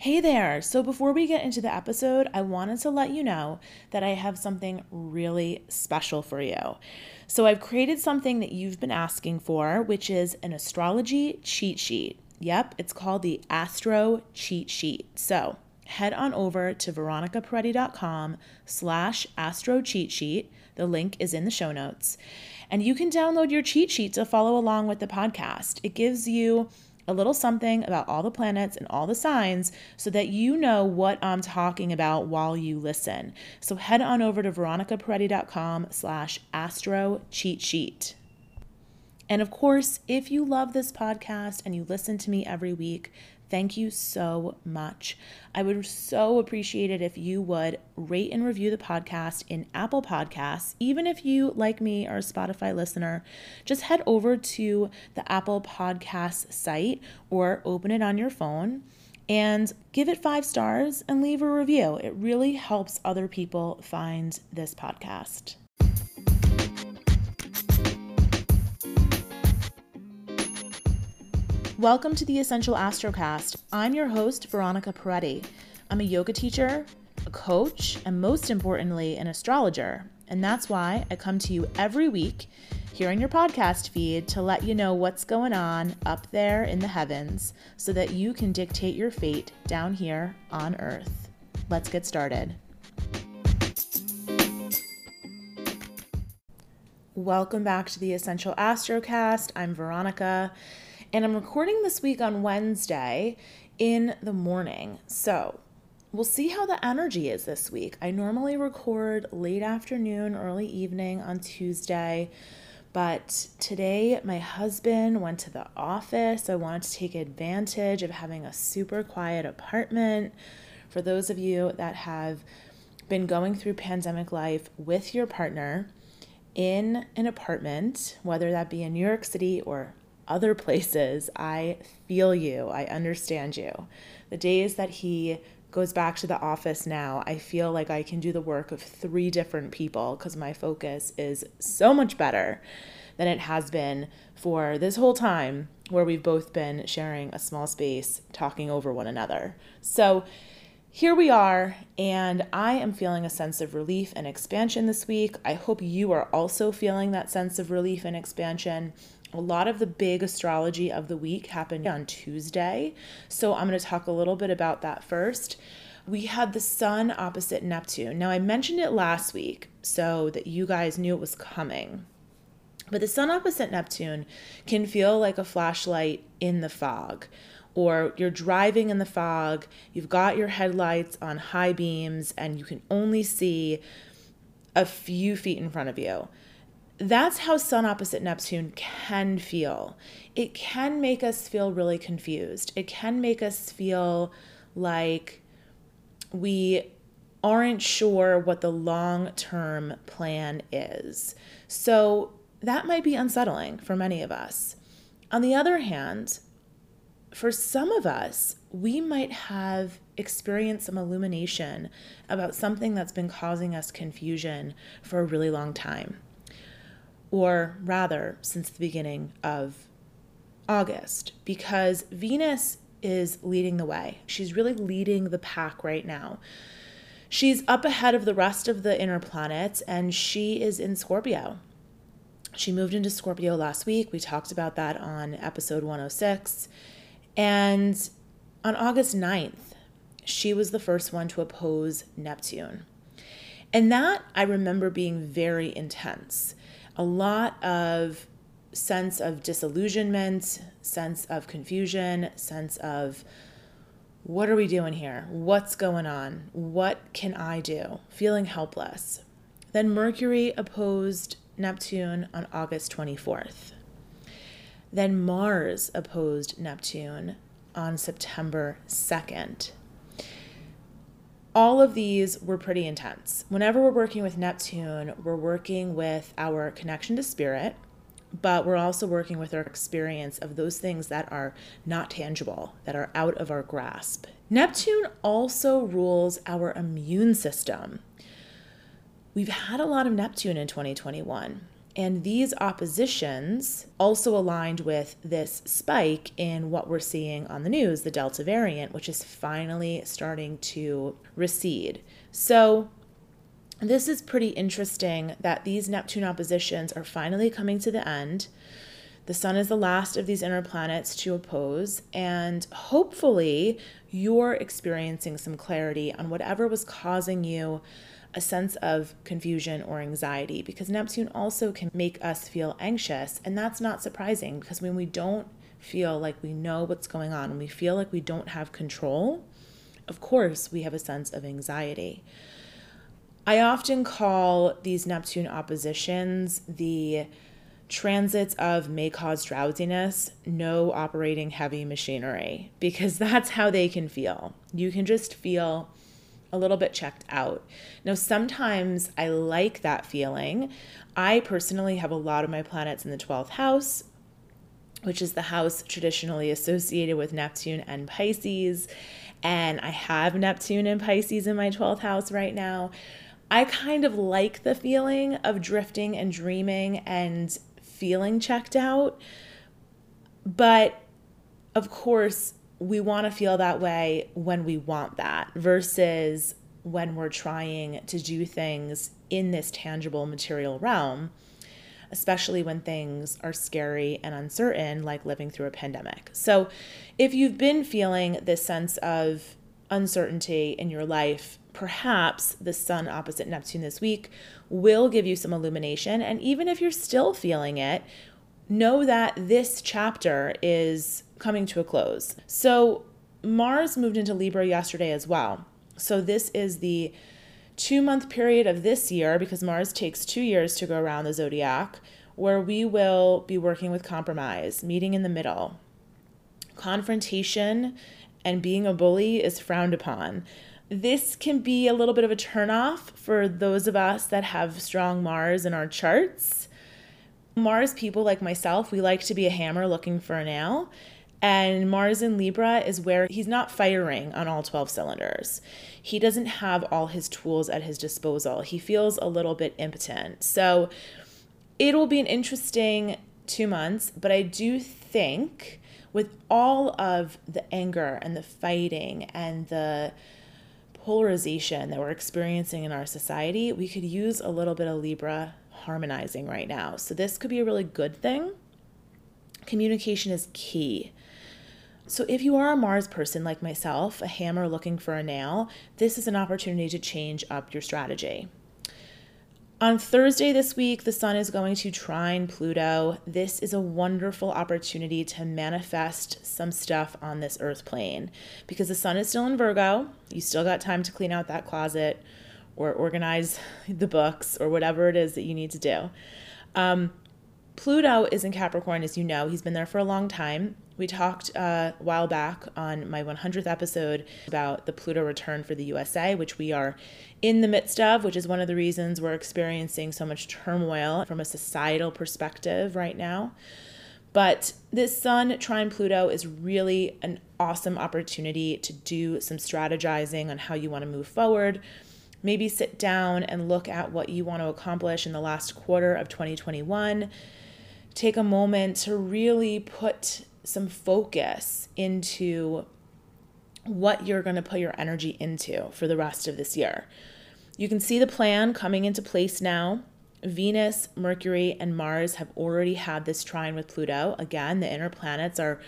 Hey there! So, before we get into the episode, I wanted to let you know that I have something really special for you. So, I've created something that you've been asking for, which is an astrology cheat sheet. Yep, it's called the Astro Cheat Sheet. So, head on over to veronicaperetti.com slash astro cheat sheet. The link is in the show notes. And you can download your cheat sheet to follow along with the podcast. It gives you a little something about all the planets and all the signs so that you know what I'm talking about while you listen. So head on over to veronicaperetti.com slash astro cheat sheet. And of course, if you love this podcast and you listen to me every week, Thank you so much. I would so appreciate it if you would rate and review the podcast in Apple Podcasts. Even if you, like me, are a Spotify listener, just head over to the Apple Podcasts site or open it on your phone and give it five stars and leave a review. It really helps other people find this podcast. Welcome to the Essential Astrocast. I'm your host, Veronica Peretti. I'm a yoga teacher, a coach, and most importantly, an astrologer. And that's why I come to you every week here on your podcast feed to let you know what's going on up there in the heavens so that you can dictate your fate down here on Earth. Let's get started. Welcome back to the Essential Astrocast. I'm Veronica. And I'm recording this week on Wednesday in the morning. So we'll see how the energy is this week. I normally record late afternoon, early evening on Tuesday. But today, my husband went to the office. I wanted to take advantage of having a super quiet apartment. For those of you that have been going through pandemic life with your partner in an apartment, whether that be in New York City or other places, I feel you. I understand you. The days that he goes back to the office now, I feel like I can do the work of three different people because my focus is so much better than it has been for this whole time where we've both been sharing a small space talking over one another. So, here we are, and I am feeling a sense of relief and expansion this week. I hope you are also feeling that sense of relief and expansion a lot of the big astrology of the week happened on Tuesday. So I'm going to talk a little bit about that first. We had the sun opposite Neptune. Now, I mentioned it last week so that you guys knew it was coming. But the sun opposite Neptune can feel like a flashlight in the fog, or you're driving in the fog, you've got your headlights on high beams, and you can only see a few feet in front of you that's how Sun opposite Neptune can feel. It can make us feel really confused. It can make us feel like we aren't sure what the long term plan is. So that might be unsettling for many of us. On the other hand, for some of us, we might have experienced some illumination about something that's been causing us confusion for a really long time or rather, since the beginning of August, because Venus is leading the way. She's really leading the pack right now. She's up ahead of the rest of the inner planets and she is in Scorpio. She moved into Scorpio last week. We talked about that on episode 106. And on August 9th, she was the first one to oppose Neptune. And that I remember being very intense a lot of sense of disillusionment, sense of confusion, sense of what are we doing here? What's going on? What can I do? Feeling helpless. Then Mercury opposed Neptune on August 24th. Then Mars opposed Neptune on September 2nd all of these were pretty intense. Whenever we're working with Neptune, we're working with our connection to spirit, but we're also working with our experience of those things that are not tangible, that are out of our grasp. Neptune also rules our immune system. We've had a lot of Neptune in 2021, And these oppositions also aligned with this spike in what we're seeing on the news, the Delta variant, which is finally starting to recede. So, this is pretty interesting that these Neptune oppositions are finally coming to the end. The sun is the last of these inner planets to oppose, and hopefully, you're experiencing some clarity on whatever was causing you a sense of confusion or anxiety because Neptune also can make us feel anxious. And that's not surprising because when we don't feel like we know what's going on, when we feel like we don't have control, of course, we have a sense of anxiety. I often call these Neptune oppositions the transits of may cause drowsiness, no operating heavy machinery, because that's how they can feel. You can just feel a little bit checked out. Now, sometimes I like that feeling. I personally have a lot of my planets in the 12th house, which is the house traditionally associated with Neptune and Pisces. And I have Neptune and Pisces in my 12th house right now. I kind of like the feeling of drifting and dreaming and feeling checked out. But of course, we want to feel that way when we want that versus when we're trying to do things in this tangible material realm, especially when things are scary and uncertain, like living through a pandemic. So, if you've been feeling this sense of uncertainty in your life, perhaps the sun opposite Neptune this week will give you some illumination. And even if you're still feeling it, know that this chapter is coming to a close. So, Mars moved into Libra yesterday as well. So, this is the two month period of this year because Mars takes two years to go around the zodiac, where we will be working with compromise, meeting in the middle. Confrontation and being a bully is frowned upon. This can be a little bit of a turnoff for those of us that have strong Mars in our charts. Mars people like myself, we like to be a hammer looking for a nail. And Mars in Libra is where he's not firing on all 12 cylinders. He doesn't have all his tools at his disposal. He feels a little bit impotent. So it will be an interesting two months, but I do think with all of the anger and the fighting and the polarization that we're experiencing in our society, we could use a little bit of Libra harmonizing right now. So this could be a really good thing. Communication is key. So, if you are a Mars person like myself, a hammer looking for a nail, this is an opportunity to change up your strategy. On Thursday this week, the sun is going to trine Pluto. This is a wonderful opportunity to manifest some stuff on this earth plane because the sun is still in Virgo. You still got time to clean out that closet or organize the books or whatever it is that you need to do. Um, Pluto is in Capricorn, as you know. He's been there for a long time. We talked uh, a while back on my 100th episode about the Pluto return for the USA, which we are in the midst of, which is one of the reasons we're experiencing so much turmoil from a societal perspective right now. But this Sun trine Pluto is really an awesome opportunity to do some strategizing on how you want to move forward. Maybe sit down and look at what you want to accomplish in the last quarter of 2021 take a moment to really put some focus into what you're going to put your energy into for the rest of this year. You can see the plan coming into place now. Venus, Mercury, and Mars have already had this trine with Pluto. Again, the inner planets are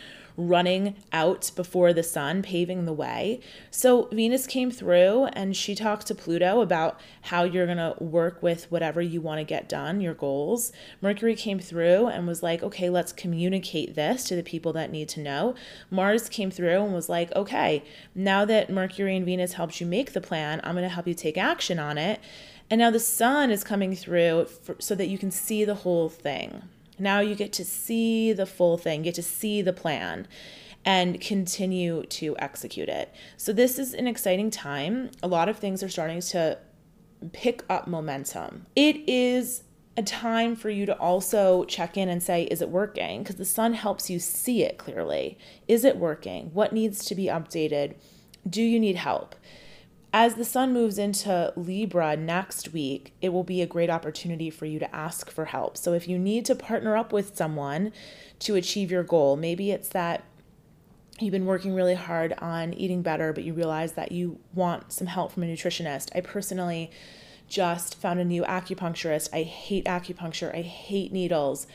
running out before the sun, paving the way. So Venus came through and she talked to Pluto about how you're going to work with whatever you want to get done, your goals. Mercury came through and was like, okay, let's communicate this to the people that need to know. Mars came through and was like, okay, now that Mercury and Venus helped you make the plan, I'm going to help you take action on it. And now the sun is coming through for, so that you can see the whole thing. Now you get to see the full thing, get to see the plan and continue to execute it. So this is an exciting time. A lot of things are starting to pick up momentum. It is a time for you to also check in and say, is it working? Because the sun helps you see it clearly. Is it working? What needs to be updated? Do you need help? As the sun moves into Libra next week, it will be a great opportunity for you to ask for help. So, if you need to partner up with someone to achieve your goal, maybe it's that you've been working really hard on eating better, but you realize that you want some help from a nutritionist. I personally just found a new acupuncturist. I hate acupuncture, I hate needles.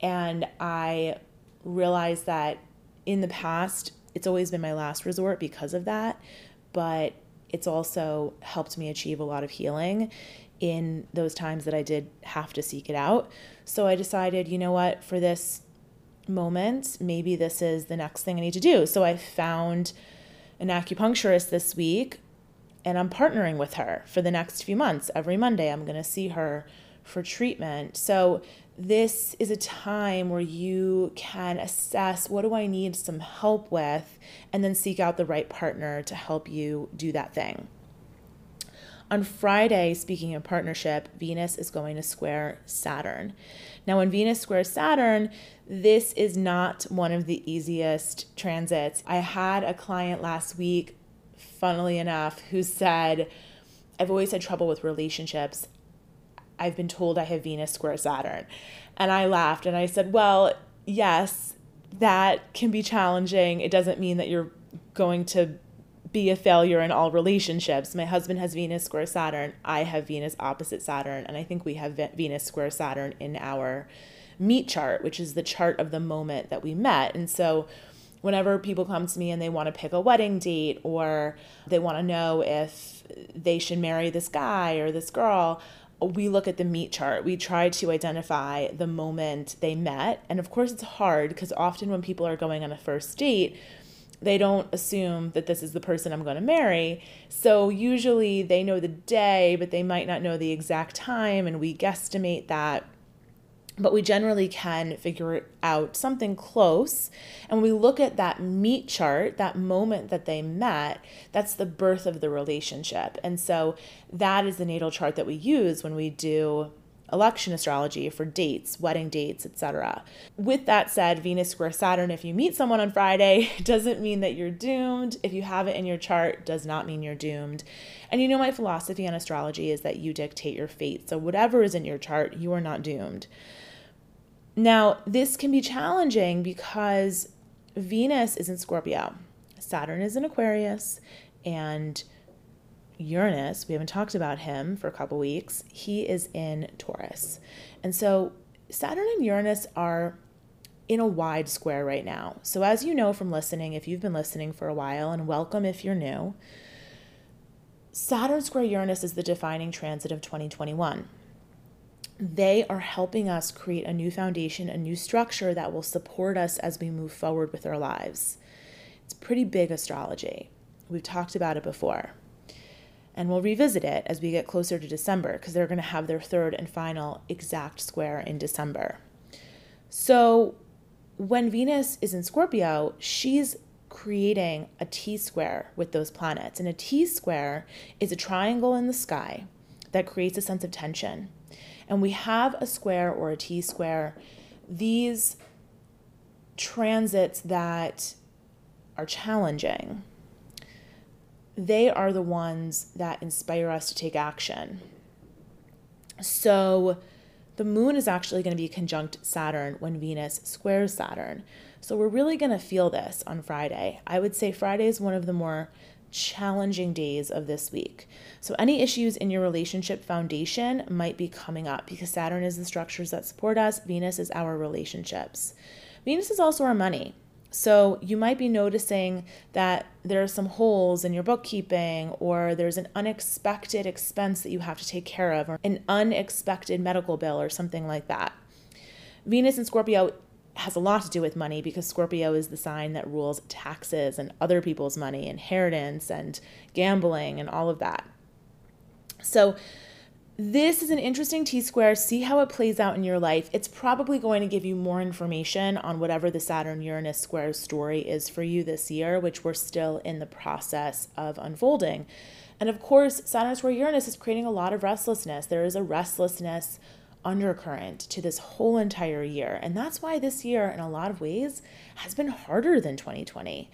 And I realized that in the past, it's always been my last resort because of that. But it's also helped me achieve a lot of healing in those times that I did have to seek it out. So I decided, you know what, for this moment, maybe this is the next thing I need to do. So I found an acupuncturist this week and I'm partnering with her for the next few months. Every Monday, I'm going to see her for treatment. So this is a time where you can assess what do I need some help with, and then seek out the right partner to help you do that thing. On Friday, speaking of partnership, Venus is going to square Saturn. Now, when Venus squares Saturn, this is not one of the easiest transits. I had a client last week, funnily enough, who said, I've always had trouble with relationships. I've been told I have Venus square Saturn. And I laughed and I said, Well, yes, that can be challenging. It doesn't mean that you're going to be a failure in all relationships. My husband has Venus square Saturn. I have Venus opposite Saturn. And I think we have Venus square Saturn in our meet chart, which is the chart of the moment that we met. And so, whenever people come to me and they want to pick a wedding date or they want to know if they should marry this guy or this girl, we look at the meet chart. We try to identify the moment they met. And of course, it's hard because often when people are going on a first date, they don't assume that this is the person I'm going to marry. So usually they know the day, but they might not know the exact time. And we guesstimate that but we generally can figure out something close. And we look at that meet chart, that moment that they met, that's the birth of the relationship. And so that is the natal chart that we use when we do election astrology for dates, wedding dates, etc. With that said, Venus square Saturn, if you meet someone on Friday, doesn't mean that you're doomed. If you have it in your chart, does not mean you're doomed. And you know my philosophy on astrology is that you dictate your fate. So whatever is in your chart, you are not doomed. Now, this can be challenging because Venus is in Scorpio, Saturn is in Aquarius, and Uranus, we haven't talked about him for a couple weeks, he is in Taurus. And so Saturn and Uranus are in a wide square right now. So, as you know from listening, if you've been listening for a while, and welcome if you're new, Saturn square Uranus is the defining transit of 2021 they are helping us create a new foundation, a new structure that will support us as we move forward with our lives. It's pretty big astrology. We've talked about it before. And we'll revisit it as we get closer to December because they're going to have their third and final exact square in December. So when Venus is in Scorpio, she's creating a T square with those planets. And a T square is a triangle in the sky that creates a sense of tension and we have a square or a T square, these transits that are challenging, they are the ones that inspire us to take action. So the moon is actually going to be conjunct Saturn when Venus squares Saturn. So we're really going to feel this on Friday. I would say Friday is one of the more challenging days of this week. So, any issues in your relationship foundation might be coming up because Saturn is the structures that support us, Venus is our relationships. Venus is also our money. So, you might be noticing that there are some holes in your bookkeeping, or there's an unexpected expense that you have to take care of, or an unexpected medical bill, or something like that. Venus and Scorpio has a lot to do with money because Scorpio is the sign that rules taxes and other people's money, inheritance and gambling and all of that. So, this is an interesting T square. See how it plays out in your life. It's probably going to give you more information on whatever the Saturn Uranus square story is for you this year, which we're still in the process of unfolding. And of course, Saturn square Uranus is creating a lot of restlessness. There is a restlessness undercurrent to this whole entire year. And that's why this year, in a lot of ways, has been harder than 2020.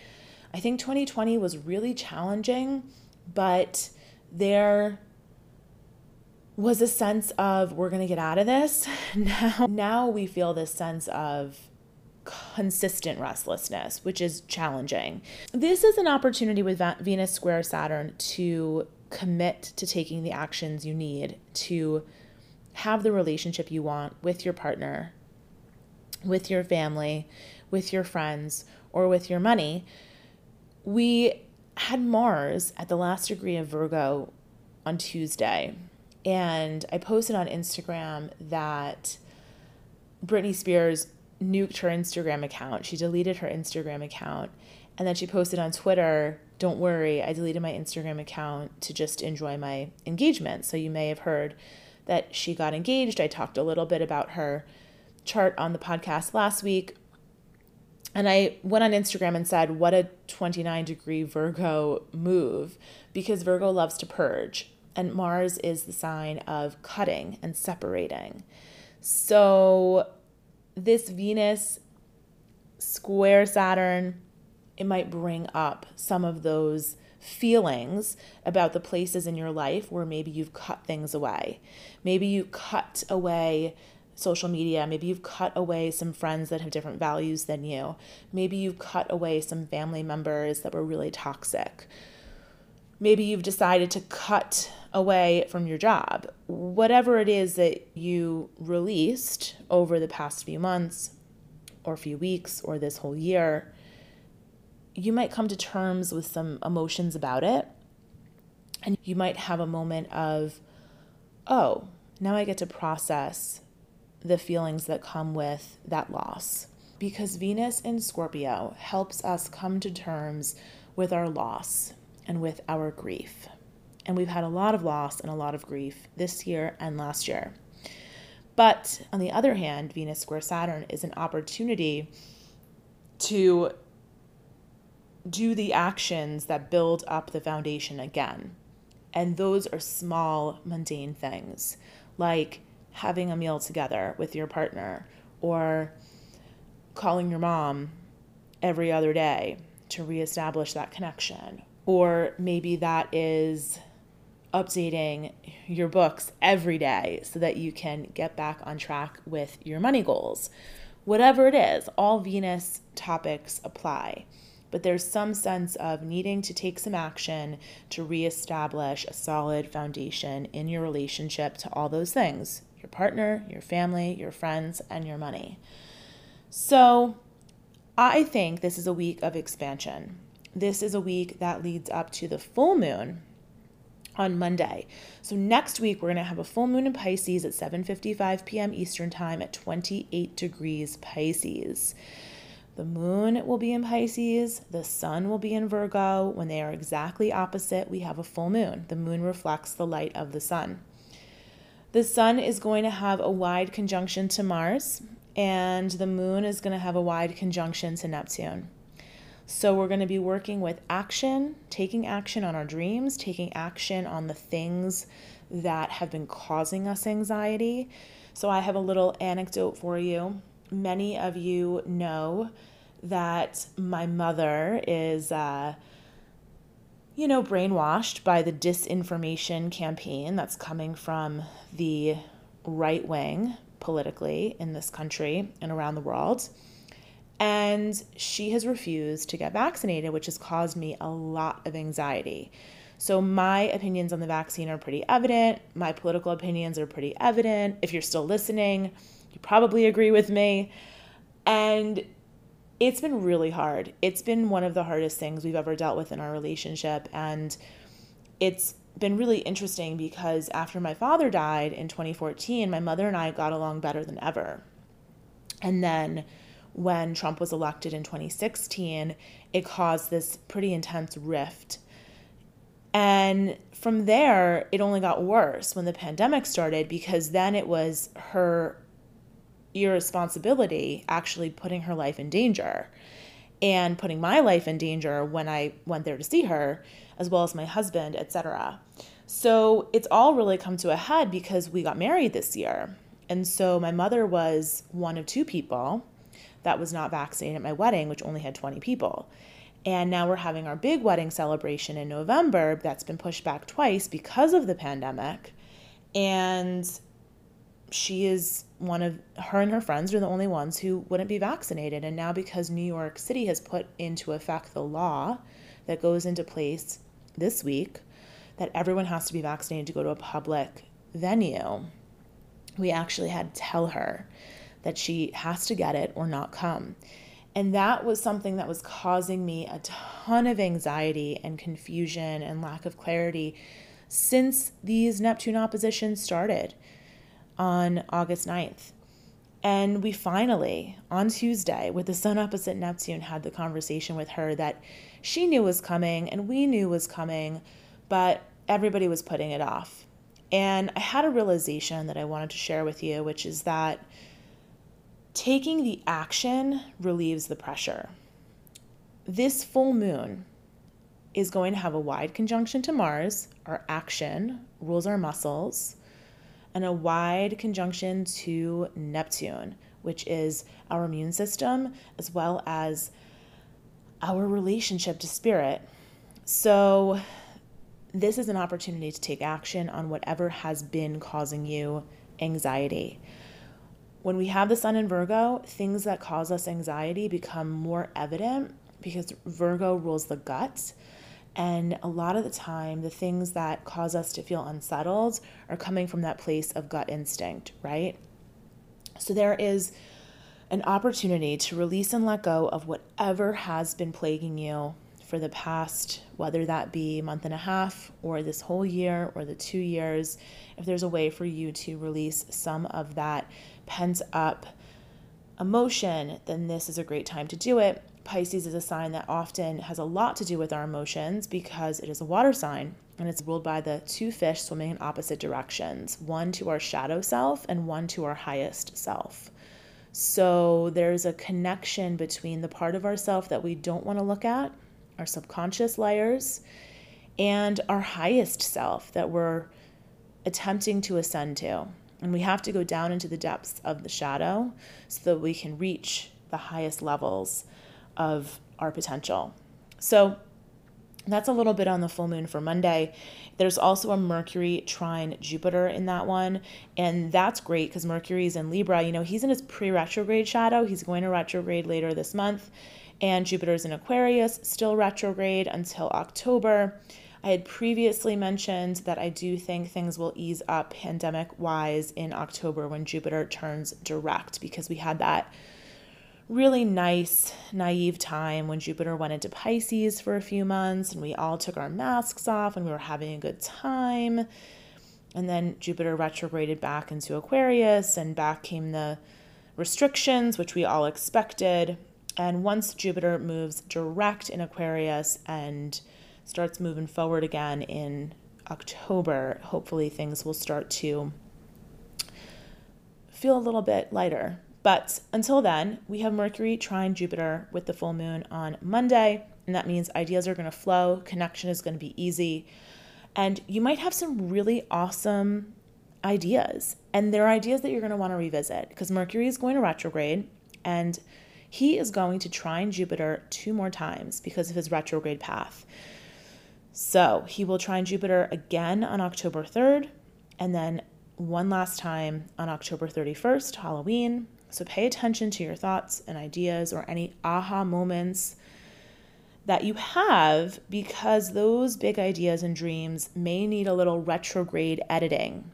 I think 2020 was really challenging, but there was a sense of we're going to get out of this. Now now we feel this sense of consistent restlessness, which is challenging. This is an opportunity with Venus square Saturn to commit to taking the actions you need to have the relationship you want with your partner, with your family, with your friends, or with your money. We had Mars at the last degree of Virgo on Tuesday, and I posted on Instagram that Britney Spears nuked her Instagram account. She deleted her Instagram account. And then she posted on Twitter, Don't worry, I deleted my Instagram account to just enjoy my engagement. So you may have heard that she got engaged. I talked a little bit about her chart on the podcast last week. And I went on Instagram and said, What a 29 degree Virgo move, because Virgo loves to purge. And Mars is the sign of cutting and separating. So this Venus square Saturn, it might bring up some of those feelings about the places in your life where maybe you've cut things away. Maybe you cut away social media. Maybe you've cut away some friends that have different values than you. Maybe you've cut away some family members that were really toxic. Maybe you've decided to cut away from your job. Whatever it is that you released over the past few months or few weeks or this whole year, you might come to terms with some emotions about it. And you might have a moment of, oh, now I get to process the feelings that come with that loss. Because Venus in Scorpio helps us come to terms with our loss and with our grief. And we've had a lot of loss and a lot of grief this year and last year. But on the other hand, Venus square Saturn is an opportunity to do the actions that build up the foundation again. And those are small, mundane things like having a meal together with your partner or calling your mom every other day to reestablish that connection. Or maybe that is updating your books every day so that you can get back on track with your money goals. Whatever it is, all Venus topics apply. But there's some sense of needing to take some action to reestablish a solid foundation in your relationship to all those things your partner, your family, your friends, and your money. So I think this is a week of expansion. This is a week that leads up to the full moon on Monday. So next week we're going to have a full moon in Pisces at 7:55 p.m. Eastern Time at 28 degrees Pisces. The moon will be in Pisces, the sun will be in Virgo. When they are exactly opposite, we have a full moon. The moon reflects the light of the sun. The sun is going to have a wide conjunction to Mars, and the moon is going to have a wide conjunction to Neptune. So we're going to be working with action, taking action on our dreams, taking action on the things that have been causing us anxiety. So I have a little anecdote for you. Many of you know that my mother is, uh, you know, brainwashed by the disinformation campaign that's coming from the right wing politically in this country and around the world. And she has refused to get vaccinated, which has caused me a lot of anxiety. So, my opinions on the vaccine are pretty evident. My political opinions are pretty evident. If you're still listening, you probably agree with me. And it's been really hard. It's been one of the hardest things we've ever dealt with in our relationship. And it's been really interesting because after my father died in 2014, my mother and I got along better than ever. And then when Trump was elected in 2016, it caused this pretty intense rift. And from there, it only got worse when the pandemic started because then it was her irresponsibility actually putting her life in danger and putting my life in danger when I went there to see her, as well as my husband, etc. So it's all really come to a head because we got married this year. And so my mother was one of two people that was not vaccinated at my wedding, which only had 20 people. And now we're having our big wedding celebration in November that's been pushed back twice because of the pandemic. And she is one of her and her friends are the only ones who wouldn't be vaccinated. And now, because New York City has put into effect the law that goes into place this week that everyone has to be vaccinated to go to a public venue, we actually had to tell her that she has to get it or not come. And that was something that was causing me a ton of anxiety and confusion and lack of clarity since these Neptune oppositions started on August 9th. And we finally, on Tuesday, with the sun opposite Neptune, had the conversation with her that she knew was coming and we knew was coming, but everybody was putting it off. And I had a realization that I wanted to share with you, which is that taking the action relieves the pressure. This full moon is going to have a wide conjunction to Mars, our action rules our muscles, and a wide conjunction to Neptune, which is our immune system as well as our relationship to spirit. So, this is an opportunity to take action on whatever has been causing you anxiety. When we have the sun in Virgo, things that cause us anxiety become more evident because Virgo rules the gut. And a lot of the time, the things that cause us to feel unsettled are coming from that place of gut instinct, right? So there is an opportunity to release and let go of whatever has been plaguing you for the past, whether that be month and a half or this whole year or the two years, if there's a way for you to release some of that pent up emotion, then this is a great time to do it. Pisces is a sign that often has a lot to do with our emotions because it is a water sign and it's ruled by the two fish swimming in opposite directions one to our shadow self and one to our highest self. So there's a connection between the part of ourself that we don't want to look at our subconscious layers, and our highest self that we're attempting to ascend to. And we have to go down into the depths of the shadow so that we can reach the highest levels of our potential. So that's a little bit on the full moon for Monday. There's also a Mercury trine Jupiter in that one. And that's great because Mercury is in Libra. You know, he's in his pre retrograde shadow. He's going to retrograde later this month and Jupiter's in Aquarius, still retrograde until October. I had previously mentioned that I do think things will ease up pandemic wise in October when Jupiter turns direct because we had that really nice, naive time when Jupiter went into Pisces for a few months and we all took our masks off and we were having a good time. And then Jupiter retrograded back into Aquarius and back came the restrictions, which we all expected. And once Jupiter moves direct in Aquarius and starts moving forward again in October, hopefully things will start to feel a little bit lighter. But until then, we have Mercury trine Jupiter with the full moon on Monday, and that means ideas are going to flow, connection is going to be easy, and you might have some really awesome ideas. And there are ideas that you're going to want to revisit because Mercury is going to retrograde and he is going to trine Jupiter two more times because of his retrograde path. So he will trine Jupiter again on October 3rd and then one last time on October 31st, Halloween. So pay attention to your thoughts and ideas or any aha moments that you have because those big ideas and dreams may need a little retrograde editing.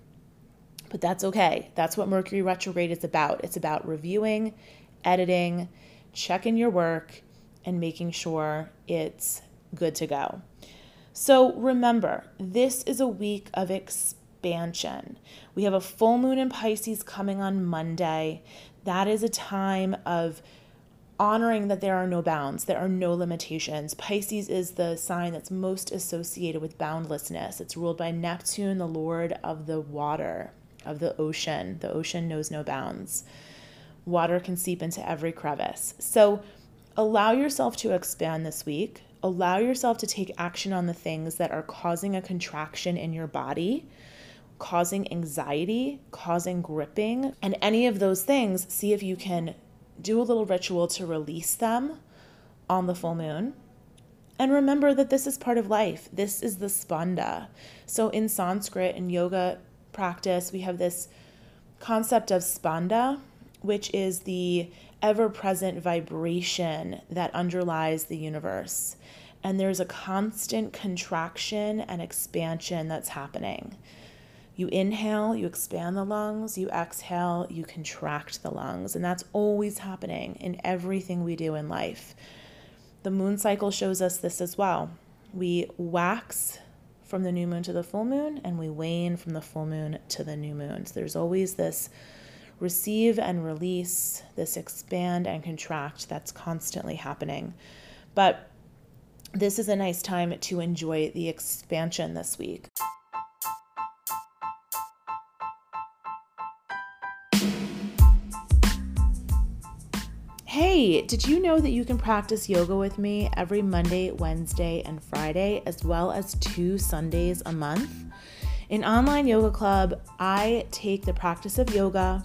But that's okay. That's what Mercury retrograde is about. It's about reviewing, editing, checking your work, and making sure it's good to go. So remember, this is a week of expansion. We have a full moon in Pisces coming on Monday. That is a time of honoring that there are no bounds, there are no limitations. Pisces is the sign that's most associated with boundlessness. It's ruled by Neptune, the lord of the water, of the ocean. The ocean knows no bounds water can seep into every crevice. So allow yourself to expand this week. Allow yourself to take action on the things that are causing a contraction in your body, causing anxiety, causing gripping, and any of those things. See if you can do a little ritual to release them on the full moon And remember that this is part of life. This is the spanda. So in Sanskrit and yoga practice, we have this concept of spanda, which is the ever present vibration that underlies the universe. And there's a constant contraction and expansion that's happening. You inhale, you expand the lungs, you exhale, you contract the lungs. And that's always happening in everything we do in life. The moon cycle shows us this as well. We wax from the new moon to the full moon, and we wane from the full moon to the new moon. So there's always this receive and release, this expand and contract that's constantly happening. But this is a nice time to enjoy the expansion this week. Hey, did you know that you can practice yoga with me every Monday, Wednesday, and Friday, as well as two Sundays a month? In Online Yoga Club, I take the practice of yoga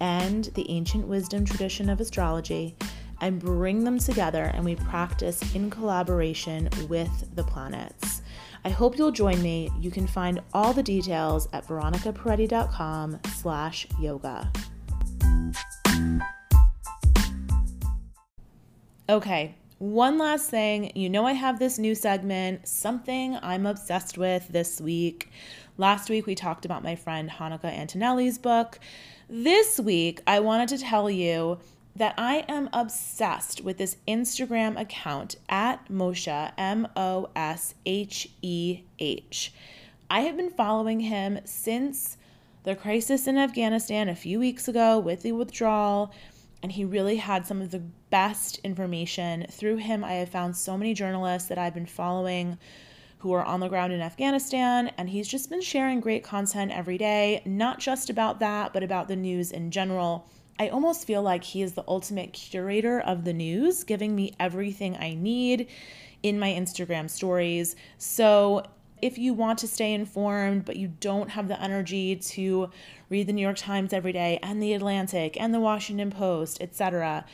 and the ancient wisdom tradition of astrology and bring them together and we practice in collaboration with the planets. I hope you'll join me. You can find all the details at veronicaperetti.com slash yoga. Okay, one last thing. You know, I have this new segment, something I'm obsessed with this week. Last week, we talked about my friend Hanukkah Antonelli's book. This week, I wanted to tell you that I am obsessed with this Instagram account at Mosheh, M O S H E H. I have been following him since the crisis in Afghanistan a few weeks ago with the withdrawal and he really had some of the best information. Through him, I have found so many journalists that I've been following who are on the ground in Afghanistan, and he's just been sharing great content every day, not just about that, but about the news in general. I almost feel like he is the ultimate curator of the news, giving me everything I need in my Instagram stories. So if you want to stay informed, but you don't have the energy to read the New York Times every day and the Atlantic and the Washington Post, etc.,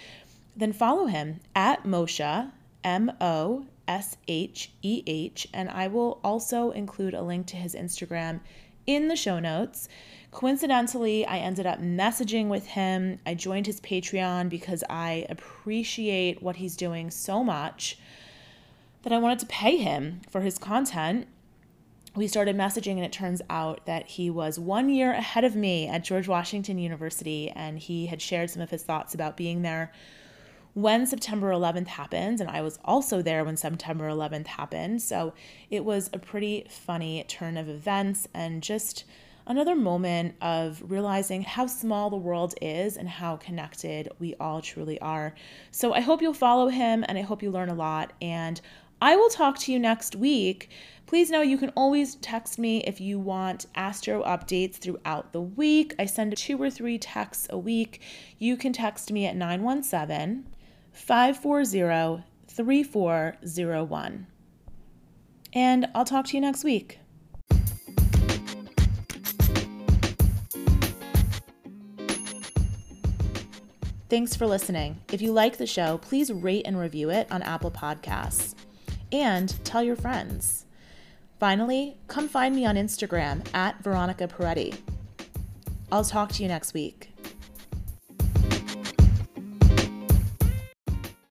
then follow him at Mosheh, M O S H E H, and I will also include a link to his Instagram in the show notes. Coincidentally, I ended up messaging with him. I joined his Patreon because I appreciate what he's doing so much that I wanted to pay him for his content we started messaging, and it turns out that he was one year ahead of me at George Washington University, and he had shared some of his thoughts about being there when September 11th happened, and I was also there when September 11th happened. So it was a pretty funny turn of events and just another moment of realizing how small the world is and how connected we all truly are. So I hope you'll follow him and I hope you learn a lot. And I will talk to you next week. Please know you can always text me if you want astro updates throughout the week. I send two or three texts a week. You can text me at 917 540 3401. And I'll talk to you next week. Thanks for listening. If you like the show, please rate and review it on Apple Podcasts and tell your friends. Finally, come find me on Instagram at Veronica Peretti. I'll talk to you next week.